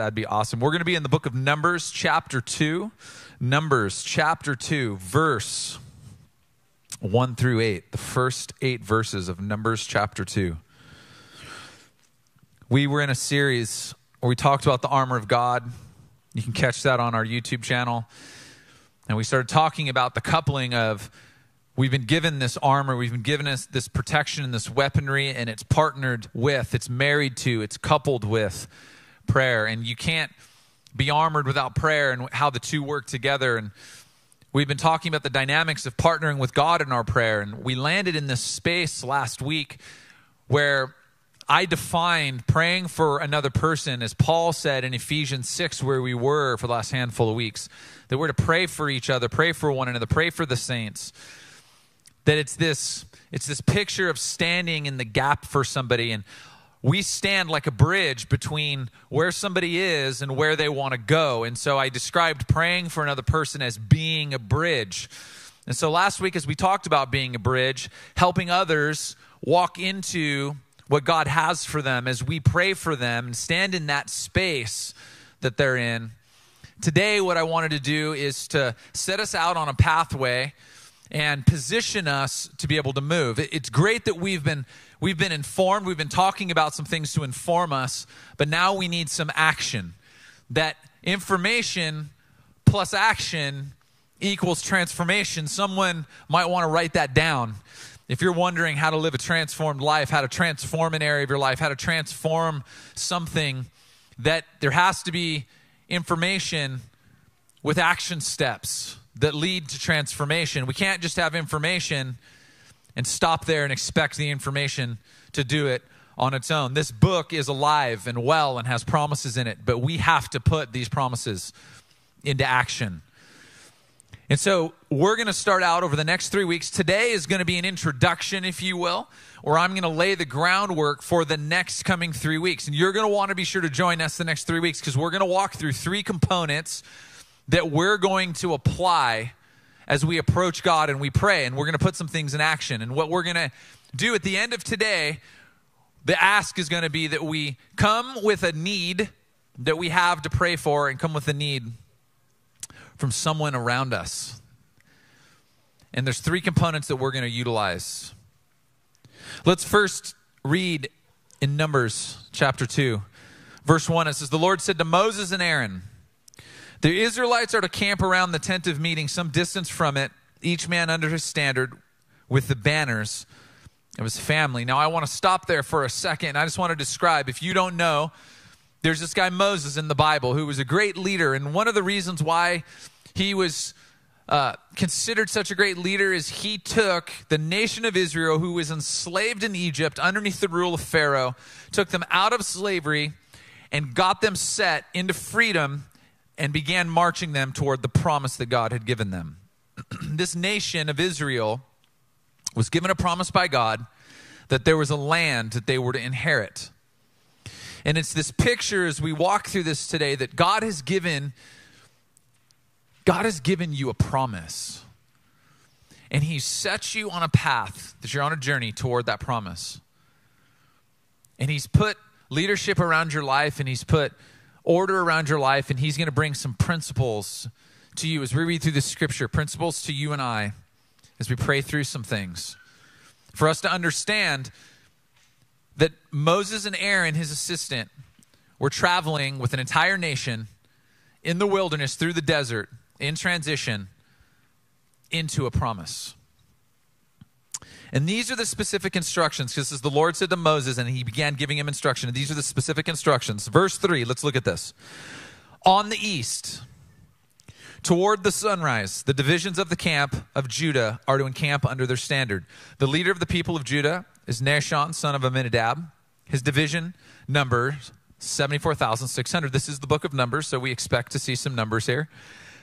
That'd be awesome. We're going to be in the book of Numbers, chapter 2. Numbers, chapter 2, verse 1 through 8. The first eight verses of Numbers, chapter 2. We were in a series where we talked about the armor of God. You can catch that on our YouTube channel. And we started talking about the coupling of we've been given this armor, we've been given this, this protection and this weaponry, and it's partnered with, it's married to, it's coupled with prayer. And you can't be armored without prayer and how the two work together. And we've been talking about the dynamics of partnering with God in our prayer. And we landed in this space last week where I defined praying for another person, as Paul said in Ephesians 6, where we were for the last handful of weeks, that we're to pray for each other, pray for one another, pray for the saints. That it's this, it's this picture of standing in the gap for somebody. And we stand like a bridge between where somebody is and where they want to go. And so I described praying for another person as being a bridge. And so last week, as we talked about being a bridge, helping others walk into what God has for them as we pray for them and stand in that space that they're in. Today, what I wanted to do is to set us out on a pathway and position us to be able to move. It's great that we've been we've been informed, we've been talking about some things to inform us, but now we need some action. That information plus action equals transformation. Someone might want to write that down if you're wondering how to live a transformed life, how to transform an area of your life, how to transform something, that there has to be information with action steps that lead to transformation. We can't just have information and stop there and expect the information to do it on its own. This book is alive and well and has promises in it, but we have to put these promises into action. And so we're going to start out over the next three weeks. Today is going to be an introduction, if you will, or I'm going to lay the groundwork for the next coming three weeks. And you're going to want to be sure to join us the next three weeks because we're going to walk through three components that we're going to apply as we approach God and we pray. And we're going to put some things in action. And what we're going to do at the end of today, the ask is going to be that we come with a need that we have to pray for and come with a need from someone around us. And there's three components that we're going to utilize. Let's first read in Numbers chapter 2, verse 1. It says, The Lord said to Moses and Aaron, The Israelites are to camp around the tent of meeting some distance from it, each man under his standard with the banners of his family. Now, I want to stop there for a second. I just want to describe, if you don't know, there's this guy Moses in the Bible who was a great leader. And one of the reasons why he was uh, considered such a great leader is he took the nation of Israel, who was enslaved in Egypt underneath the rule of Pharaoh, took them out of slavery and got them set into freedom and began marching them toward the promise that God had given them. this nation of Israel was given a promise by God that there was a land that they were to inherit. And it's this picture as we walk through this today that God has given God has given you a promise. And He sets you on a path that you're on a journey toward that promise. And He's put leadership around your life and He's put order around your life, and He's going to bring some principles to you as we read through the scripture, principles to you and I as we pray through some things. For us to understand that Moses and Aaron, his assistant, were traveling with an entire nation in the wilderness through the desert in transition into a promise. And these are the specific instructions, because the Lord said to Moses, and he began giving him instruction, and these are the specific instructions. Verse 3, let's look at this. On the east, toward the sunrise, the divisions of the camp of Judah are to encamp under their standard. The leader of the people of Judah is Nahshon, son of Amminadab. His division numbers 74,600. This is the book of Numbers, so we expect to see some numbers here.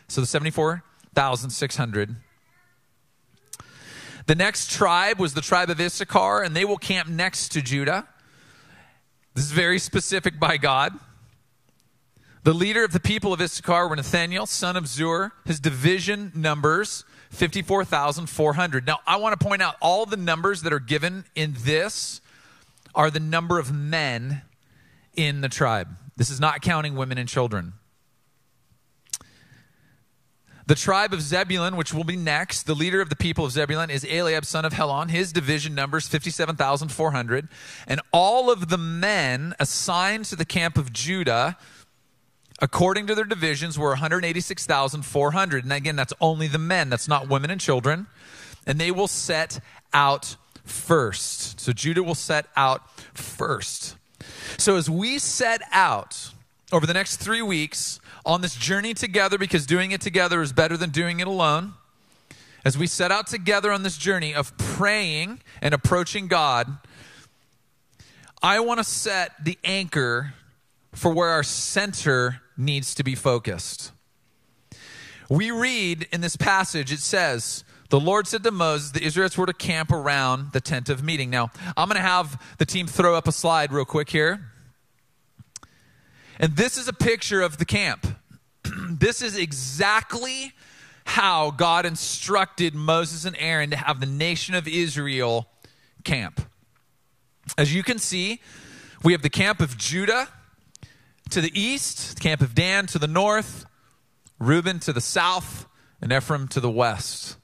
So the 74,600. The next tribe was the tribe of Issachar, and they will camp next to Judah. This is very specific by God. The leader of the people of Issachar were Nathaniel, son of Zuar. His division numbers 54,400. Now, I want to point out all the numbers that are given in this are the number of men in the tribe. This is not counting women and children. The tribe of Zebulun, which will be next, the leader of the people of Zebulun is Eliab, son of Helon. His division numbers 57,400. And all of the men assigned to the camp of Judah, according to their divisions, were 186,400. And again, that's only the men, that's not women and children. And they will set out first. So Judah will set out first. So as we set out over the next three weeks, on this journey together because doing it together is better than doing it alone. As we set out together on this journey of praying and approaching God, I want to set the anchor for where our center needs to be focused. We read in this passage, it says, the Lord said to Moses, the Israelites were to camp around the tent of meeting. Now, I'm going to have the team throw up a slide real quick here. And this is a picture of the camp. this is exactly how God instructed Moses and Aaron to have the nation of Israel camp. As you can see, we have the camp of Judah to the east, the camp of Dan to the north, Reuben to the south, and Ephraim to the west.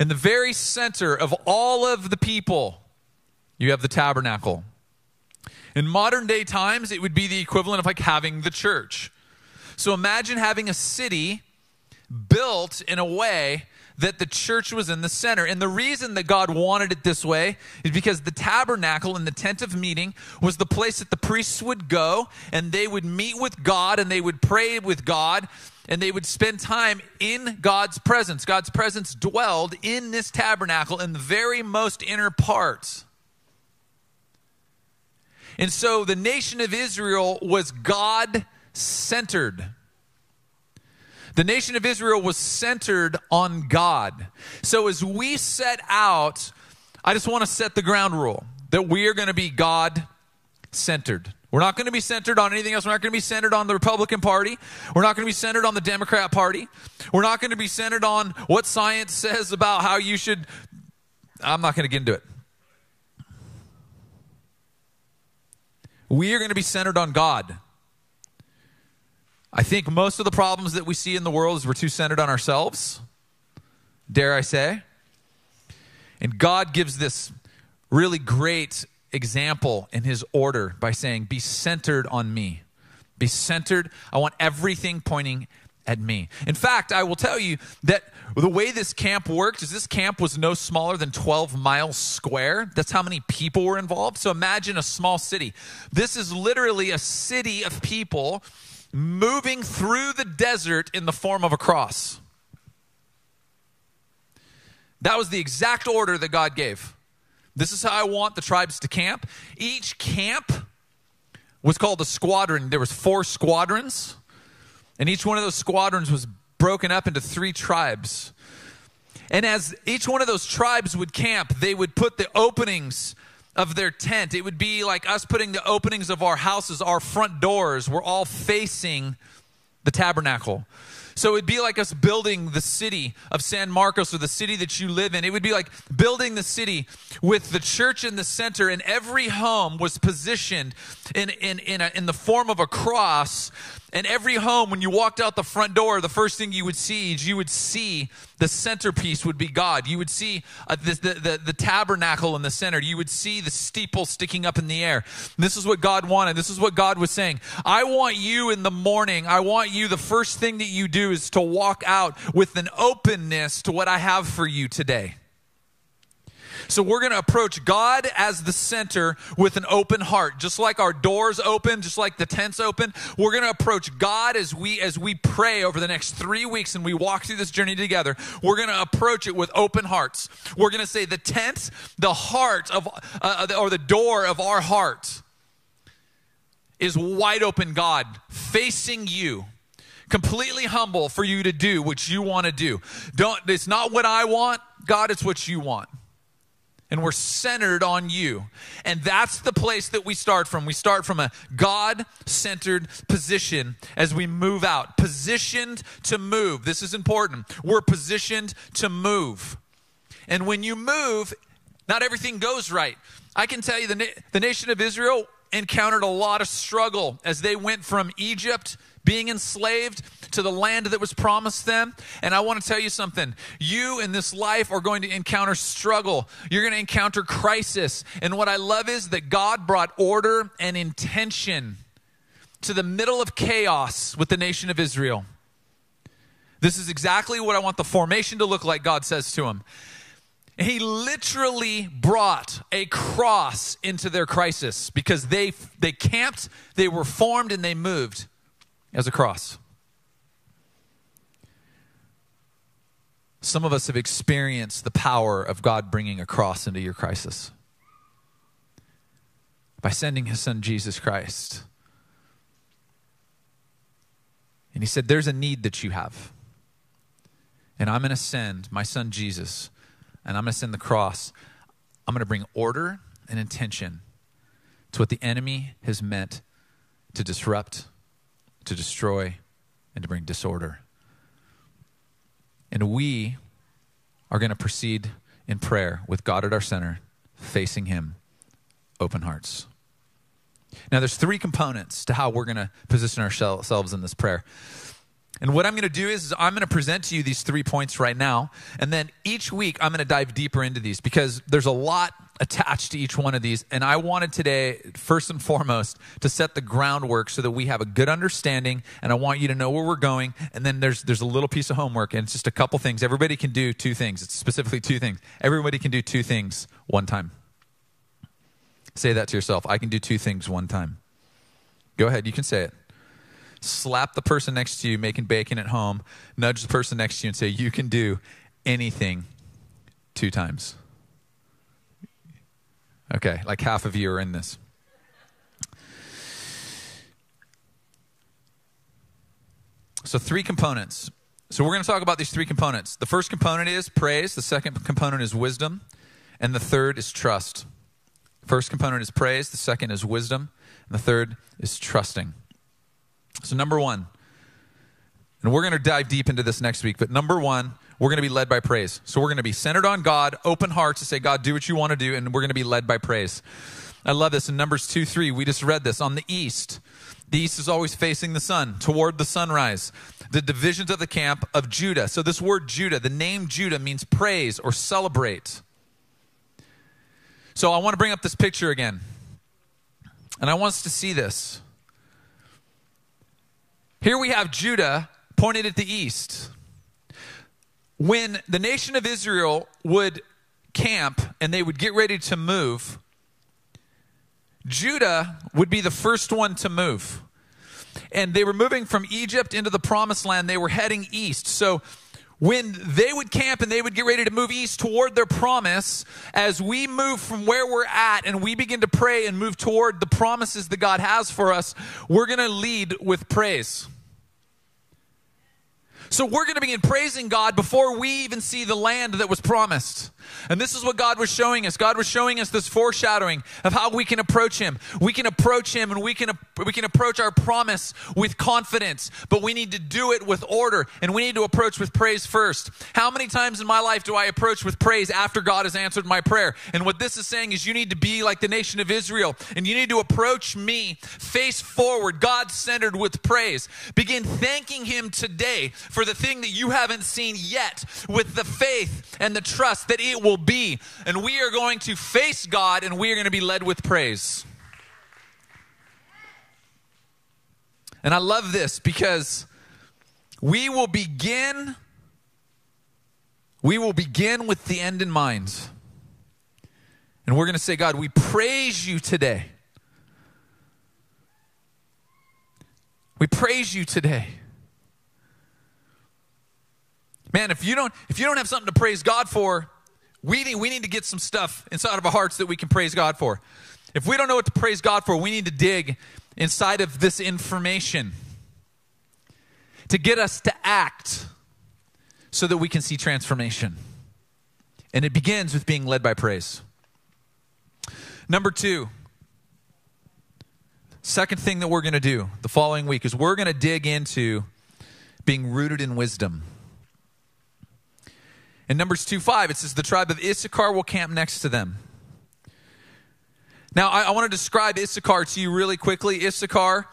In the very center of all of the people, you have the tabernacle. In modern day times, it would be the equivalent of like having the church. So imagine having a city built in a way that the church was in the center. And the reason that God wanted it this way is because the tabernacle and the tent of meeting was the place that the priests would go and they would meet with God and they would pray with God and they would spend time in God's presence. God's presence dwelled in this tabernacle in the very most inner parts. And so the nation of Israel was God centered. The nation of Israel was centered on God. So as we set out, I just want to set the ground rule that we are going to be God centered. We're not going to be centered on anything else. We're not going to be centered on the Republican Party. We're not going to be centered on the Democrat Party. We're not going to be centered on what science says about how you should. I'm not going to get into it. We are going to be centered on God. I think most of the problems that we see in the world is we're too centered on ourselves, dare I say. And God gives this really great example in his order by saying, Be centered on me. Be centered. I want everything pointing at me. In fact, I will tell you that the way this camp worked is this camp was no smaller than 12 miles square. That's how many people were involved. So imagine a small city. This is literally a city of people moving through the desert in the form of a cross. That was the exact order that God gave. This is how I want the tribes to camp. Each camp was called a squadron. There was four squadrons, and each one of those squadrons was broken up into three tribes. And as each one of those tribes would camp, they would put the openings of their tent. It would be like us putting the openings of our houses, our front doors, we're all facing the tabernacle. So it'd be like us building the city of San Marcos or the city that you live in. It would be like building the city with the church in the center, and every home was positioned in, in, in, a, in the form of a cross and every home, when you walked out the front door, the first thing you would see is you would see the centerpiece would be God. You would see uh, the, the, the, the, tabernacle in the center. You would see the steeple sticking up in the air. And this is what God wanted. This is what God was saying. I want you in the morning, I want you, the first thing that you do is to walk out with an openness to what I have for you today. So we're going to approach God as the center with an open heart. Just like our doors open, just like the tents open, we're going to approach God as we as we pray over the next 3 weeks and we walk through this journey together. We're going to approach it with open hearts. We're going to say the tent, the heart of uh, or the door of our heart is wide open, God, facing you completely humble for you to do what you want to do. Don't it's not what I want, God, it's what you want and we're centered on you. And that's the place that we start from. We start from a God centered position as we move out, positioned to move. This is important. We're positioned to move. And when you move, not everything goes right. I can tell you the, na- the nation of Israel encountered a lot of struggle as they went from Egypt being enslaved to the land that was promised them. And I want to tell you something. You in this life are going to encounter struggle. You're going to encounter crisis. And what I love is that God brought order and intention to the middle of chaos with the nation of Israel. This is exactly what I want the formation to look like, God says to him. He literally brought a cross into their crisis because they, they camped, they were formed, and they moved as a cross. Some of us have experienced the power of God bringing a cross into your crisis by sending his son Jesus Christ. And he said, There's a need that you have. And I'm going to send my son Jesus, and I'm going to send the cross. I'm going to bring order and intention to what the enemy has meant to disrupt to destroy, and to bring disorder. And we are going to proceed in prayer with God at our center, facing Him, open hearts. Now, there's three components to how we're going to position ourselves in this prayer. And what I'm going to do is, is, I'm going to present to you these three points right now. And then each week, I'm going to dive deeper into these because there's a lot attached to each one of these. And I wanted today, first and foremost, to set the groundwork so that we have a good understanding. And I want you to know where we're going. And then there's, there's a little piece of homework, and it's just a couple things. Everybody can do two things. It's specifically two things. Everybody can do two things one time. Say that to yourself. I can do two things one time. Go ahead, you can say it slap the person next to you making bacon at home, nudge the person next to you and say, You can do anything two times. Okay, like half of you are in this. So, three components. So, we're going to talk about these three components. The first component is praise, the second component is wisdom, and the third is trust. First component is praise, the second is wisdom, and the third is trusting. So, number one, and we're going to dive deep into this next week, but number one, we're going to be led by praise. So, we're going to be centered on God, open hearts to say, God, do what you want to do, and we're going to be led by praise. I love this. In Numbers 2 3, we just read this. On the east, the east is always facing the sun, toward the sunrise. The divisions of the camp of Judah. So, this word Judah, the name Judah means praise or celebrate. So, I want to bring up this picture again. And I want us to see this. Here we have Judah pointed at the east. When the nation of Israel would camp and they would get ready to move, Judah would be the first one to move. And they were moving from Egypt into the promised land. They were heading east. So when they would camp and they would get ready to move east toward their promise, as we move from where we're at and we begin to pray and move toward the promises that God has for us, we're going to lead with praise. So we're going to begin praising God before we even see the land that was promised. And this is what God was showing us. God was showing us this foreshadowing of how we can approach Him. We can approach Him and we can, we can approach our promise with confidence, but we need to do it with order and we need to approach with praise first. How many times in my life do I approach with praise after God has answered my prayer? And what this is saying is you need to be like the nation of Israel and you need to approach me face forward, God centered with praise. Begin thanking Him today for the thing that you haven't seen yet with the faith and the trust that it will be. And we are going to face God and we are going to be led with praise. And I love this because we will begin we will begin with the end in mind. And we're going to say, God, we praise you today. We praise you today. Man, if you don't if you don't have something to praise God for, we need, we need to get some stuff inside of our hearts that we can praise God for. If we don't know what to praise God for, we need to dig inside of this information to get us to act so that we can see transformation. And it begins with being led by praise. Number two, second thing that we're going to do the following week is we're going to dig into being rooted in wisdom. In Numbers 2 5, it says, The tribe of Issachar will camp next to them. Now, I, I want to describe Issachar to you really quickly. Issachar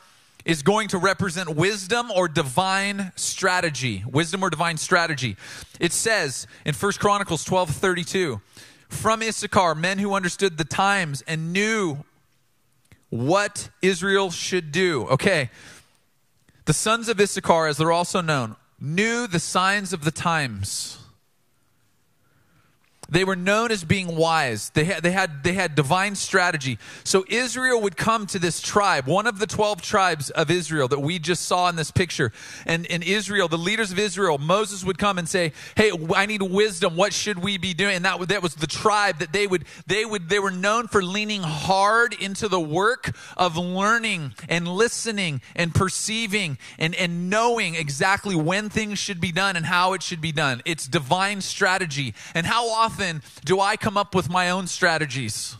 is going to represent wisdom or divine strategy. Wisdom or divine strategy. It says in 1 Chronicles 12 32, from Issachar, men who understood the times and knew what Israel should do. Okay. The sons of Issachar, as they're also known, knew the signs of the times. They were known as being wise. They had, they, had, they had divine strategy. So Israel would come to this tribe, one of the 12 tribes of Israel that we just saw in this picture. And in Israel, the leaders of Israel, Moses would come and say, Hey, I need wisdom. What should we be doing? And that, that was the tribe that they would, they would, they were known for leaning hard into the work of learning and listening and perceiving and, and knowing exactly when things should be done and how it should be done. It's divine strategy. And how often often do I come up with my own strategies?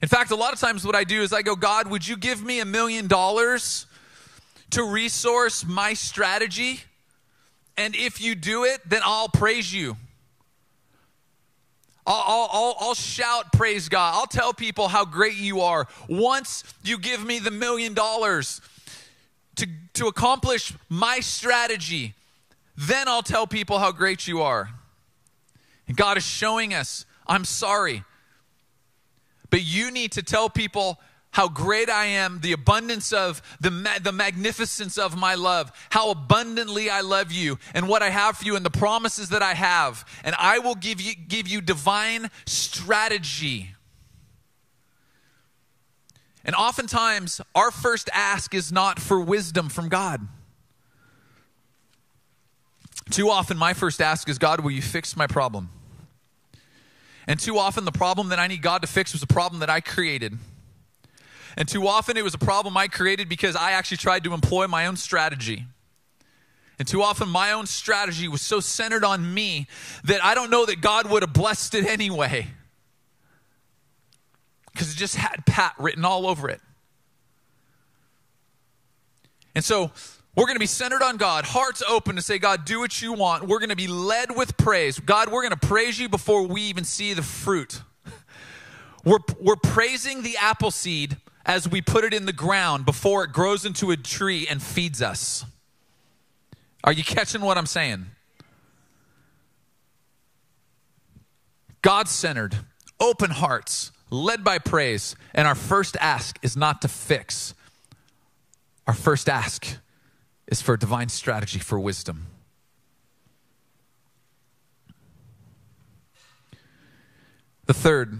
In fact, a lot of times what I do is I go, God, would you give me a million dollars to resource my strategy? And if you do it, then I'll praise you. I'll, I'll, I'll, shout praise God. I'll tell people how great you are. Once you give me the million dollars to, to accomplish my strategy, then I'll tell people how great you are. And God is showing us, I'm sorry. But you need to tell people how great I am, the abundance of the, ma- the magnificence of my love, how abundantly I love you, and what I have for you, and the promises that I have. And I will give you, give you divine strategy. And oftentimes, our first ask is not for wisdom from God. Too often, my first ask is God, will you fix my problem? And too often, the problem that I need God to fix was a problem that I created. And too often, it was a problem I created because I actually tried to employ my own strategy. And too often, my own strategy was so centered on me that I don't know that God would have blessed it anyway. Because it just had Pat written all over it. And so, we're going to be centered on God, hearts open to say, God, do what you want. We're going to be led with praise. God, we're going to praise you before we even see the fruit. We're, we're praising the apple seed as we put it in the ground before it grows into a tree and feeds us. Are you catching what I'm saying? God centered, open hearts, led by praise. And our first ask is not to fix. Our first ask is for divine strategy for wisdom. The third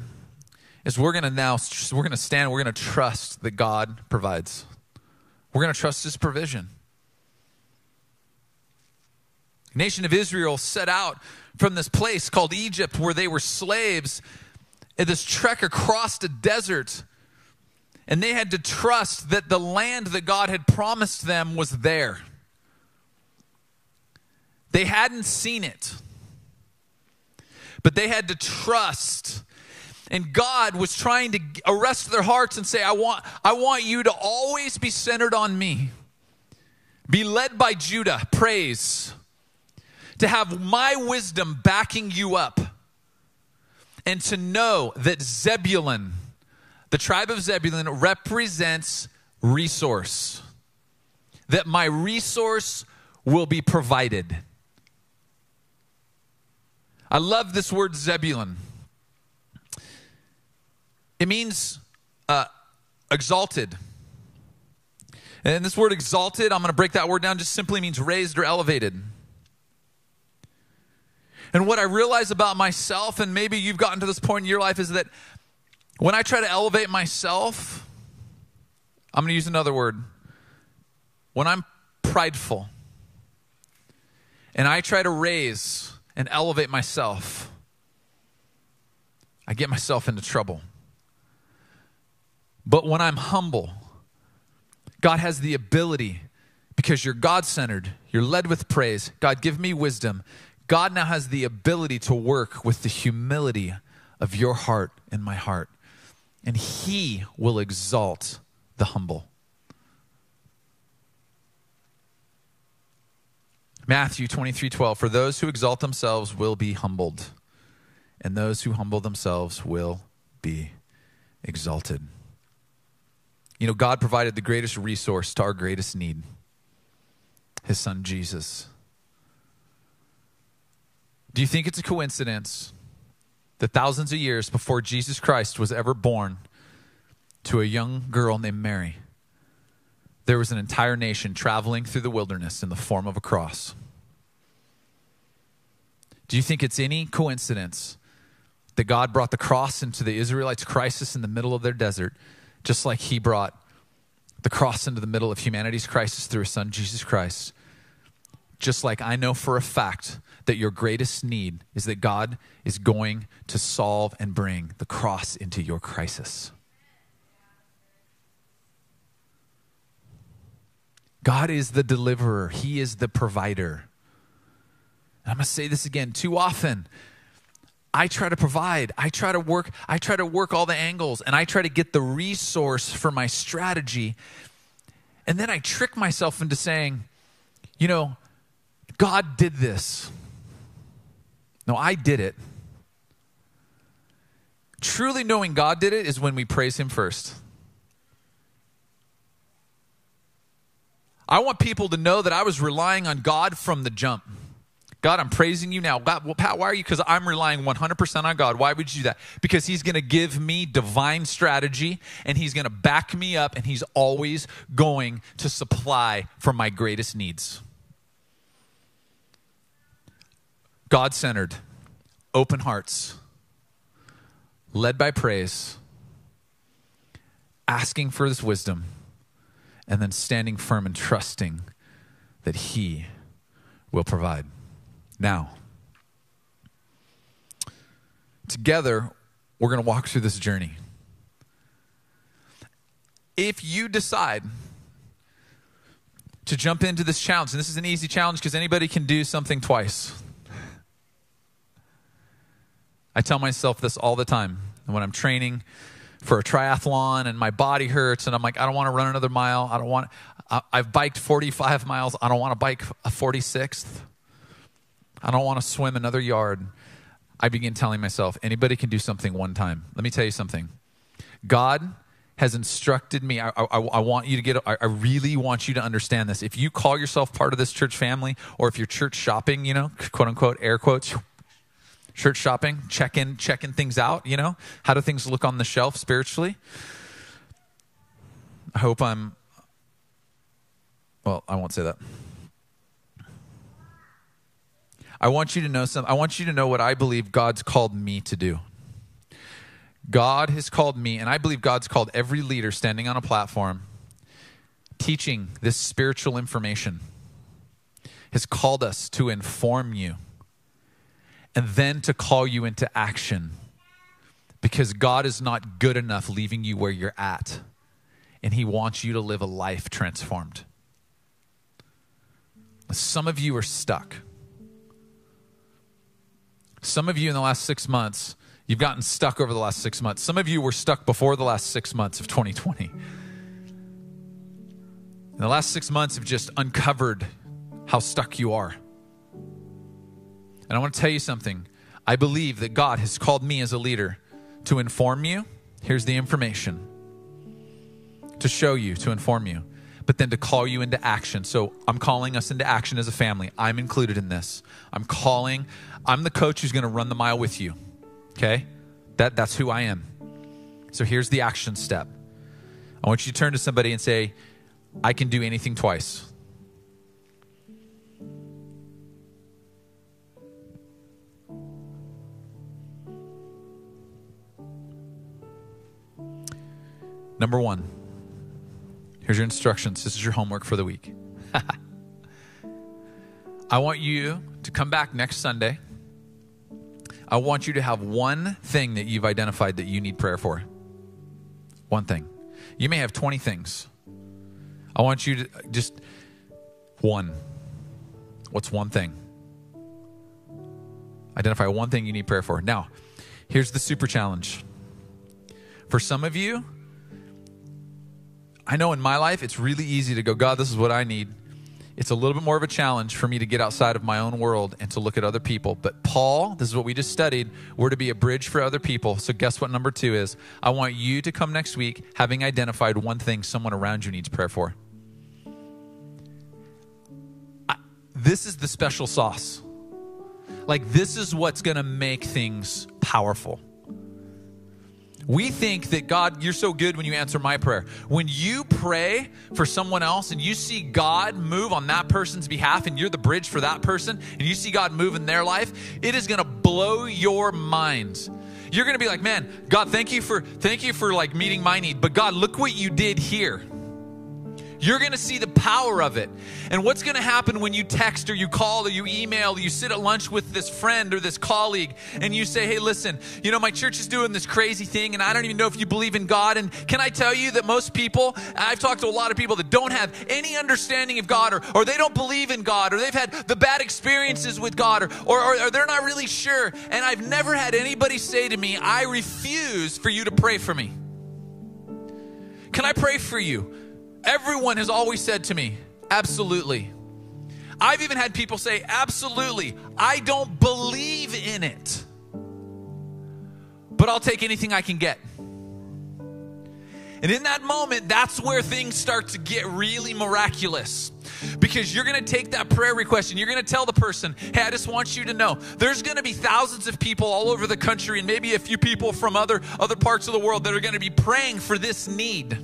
is we're going to now we're going to stand we're going to trust that God provides. We're going to trust his provision. The nation of Israel set out from this place called Egypt where they were slaves in this trek across the desert and they had to trust that the land that God had promised them was there. They hadn't seen it, but they had to trust. And God was trying to arrest their hearts and say, I want, I want you to always be centered on me. Be led by Judah, praise. To have my wisdom backing you up. And to know that Zebulun, the tribe of Zebulun represents resource. That my resource will be provided. I love this word Zebulun. It means uh, exalted. And this word exalted, I'm going to break that word down, just simply means raised or elevated. And what I realize about myself, and maybe you've gotten to this point in your life, is that when I try to elevate myself, I'm going to use another word. When I'm prideful and I try to raise and elevate myself, I get myself into trouble. But when I'm humble, God has the ability, because you're God centered, you're led with praise. God, give me wisdom. God now has the ability to work with the humility of your heart and my heart and he will exalt the humble. Matthew 23 12. For those who exalt themselves will be humbled, and those who humble themselves will be exalted. You know, God provided the greatest resource to our greatest need his son Jesus. Do you think it's a coincidence that thousands of years before Jesus Christ was ever born to a young girl named Mary, there was an entire nation traveling through the wilderness in the form of a cross? Do you think it's any coincidence that God brought the cross into the Israelites' crisis in the middle of their desert, just like He brought the cross into the middle of humanity's crisis through His Son, Jesus Christ? Just like I know for a fact that your greatest need is that God is going to solve and bring the cross into your crisis. God is the deliverer, He is the provider. I'm going to say this again too often. I try to provide. I try to work. I try to work all the angles and I try to get the resource for my strategy. And then I trick myself into saying, you know, God did this. No, I did it. Truly knowing God did it is when we praise Him first. I want people to know that I was relying on God from the jump. God, I'm praising you now. God, well, Pat, why are you? Because I'm relying 100% on God. Why would you do that? Because He's going to give me divine strategy and He's going to back me up and He's always going to supply for my greatest needs. God centered, open hearts, led by praise, asking for this wisdom, and then standing firm and trusting that He will provide. Now, together, we're going to walk through this journey. If you decide to jump into this challenge, and this is an easy challenge because anybody can do something twice. I tell myself this all the time when I'm training for a triathlon and my body hurts and I'm like, I don't want to run another mile. I don't want, I, have biked 45 miles. I don't want to bike a 46th. I don't want to swim another yard. I begin telling myself, anybody can do something one time. Let me tell you something. God has instructed me. I, I, I, want you to get, I really want you to understand this. If you call yourself part of this church family, or if you're church shopping, you know, quote unquote, air quotes, church shopping, checking, checking things out, you know, how do things look on the shelf spiritually? I hope I'm, well, I won't say that. I want you to know something. I want you to know what I believe God's called me to do. God has called me, and I believe God's called every leader standing on a platform teaching this spiritual information, has called us to inform you and then to call you into action because God is not good enough leaving you where you're at, and He wants you to live a life transformed. Some of you are stuck. Some of you in the last six months, you've gotten stuck over the last six months. Some of you were stuck before the last six months of 2020. And the last six months have just uncovered how stuck you are. And I want to tell you something. I believe that God has called me as a leader to inform you. Here's the information to show you, to inform you, but then to call you into action. So I'm calling us into action as a family. I'm included in this. I'm calling, I'm the coach who's going to run the mile with you. Okay? That, that's who I am. So here's the action step. I want you to turn to somebody and say, I can do anything twice. Number one, here's your instructions. This is your homework for the week. I want you to come back next Sunday. I want you to have one thing that you've identified that you need prayer for. One thing. You may have 20 things. I want you to just one. What's one thing? Identify one thing you need prayer for. Now, here's the super challenge. For some of you, I know in my life it's really easy to go, God, this is what I need. it's a little bit more of a challenge for me to get outside of my own world and to look at other people. But Paul, this is what we just studied, we're to be a bridge for other people. So, guess what number two is? I want you to come next week having identified one thing someone around you needs prayer for. I, this is the special sauce. Like, this is what's going to make things powerful. We think that God, you're so good when you answer my prayer. When you pray for someone else and you see God move on that person's behalf and you're the bridge for that person and you see God move in their life, it is going to blow your mind. You're going to be like, "Man, God, thank you for thank you for like meeting my need, but God, look what you did here." You're going to see the power of it. And what's going to happen when you text or you call or you email, or you sit at lunch with this friend or this colleague and you say, Hey, listen, you know, my church is doing this crazy thing and I don't even know if you believe in God. And can I tell you that most people, I've talked to a lot of people that don't have any understanding of God or, or they don't believe in God or they've had the bad experiences with God or, or, or they're not really sure. And I've never had anybody say to me, I refuse for you to pray for me. Can I pray for you? Everyone has always said to me, absolutely. I've even had people say, absolutely. I don't believe in it, but I'll take anything I can get. And in that moment, that's where things start to get really miraculous. Because you're going to take that prayer request and you're going to tell the person, hey, I just want you to know there's going to be thousands of people all over the country and maybe a few people from other, other parts of the world that are going to be praying for this need.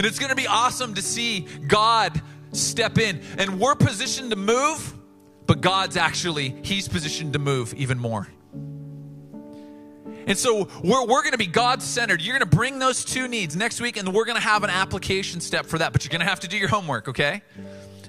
And it's going to be awesome to see God step in. And we're positioned to move, but God's actually, He's positioned to move even more. And so we're, we're going to be God centered. You're going to bring those two needs next week, and we're going to have an application step for that. But you're going to have to do your homework, okay?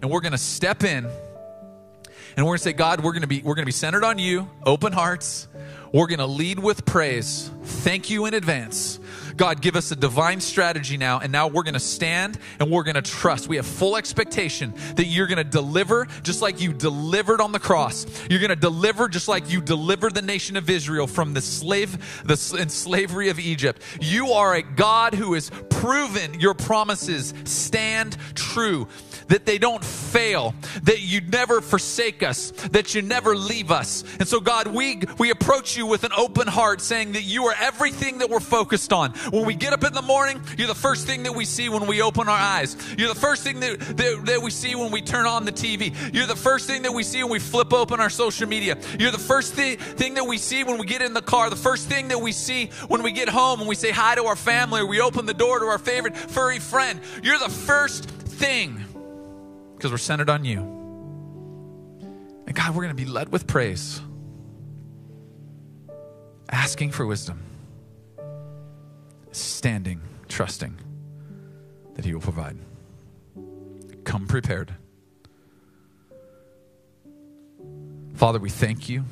And we're going to step in, and we're going to say, God, we're going to be we're going to be centered on you, open hearts. We're going to lead with praise. Thank you in advance. God, give us a divine strategy now. And now we're going to stand and we're going to trust. We have full expectation that you're going to deliver just like you delivered on the cross. You're going to deliver just like you delivered the nation of Israel from the slave, the slavery of Egypt. You are a God who has proven your promises stand true that they don't fail, that you never forsake us, that you never leave us. And so, God, we, we approach you with an open heart, saying that you are everything that we're focused on. When we get up in the morning, you're the first thing that we see when we open our eyes. You're the first thing that, that, that we see when we turn on the TV. You're the first thing that we see when we flip open our social media. You're the first th- thing that we see when we get in the car. The first thing that we see when we get home and we say hi to our family or we open the door to our favorite furry friend. You're the first thing because we're centered on you. And God, we're going to be led with praise, asking for wisdom, standing, trusting that He will provide. Come prepared. Father, we thank you.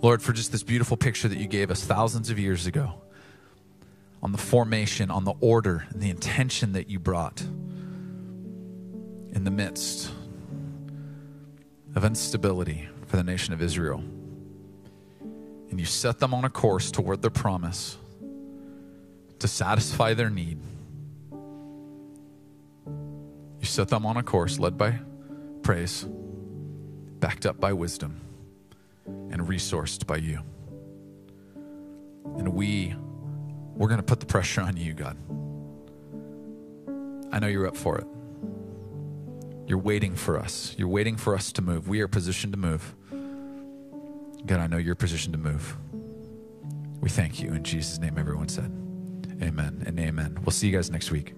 Lord, for just this beautiful picture that you gave us thousands of years ago on the formation, on the order, and the intention that you brought in the midst of instability for the nation of Israel. And you set them on a course toward their promise to satisfy their need. You set them on a course led by praise, backed up by wisdom, and resourced by you. And we we're going to put the pressure on you, God. I know you're up for it. You're waiting for us. You're waiting for us to move. We are positioned to move. God, I know you're positioned to move. We thank you. In Jesus' name, everyone said, Amen and amen. We'll see you guys next week.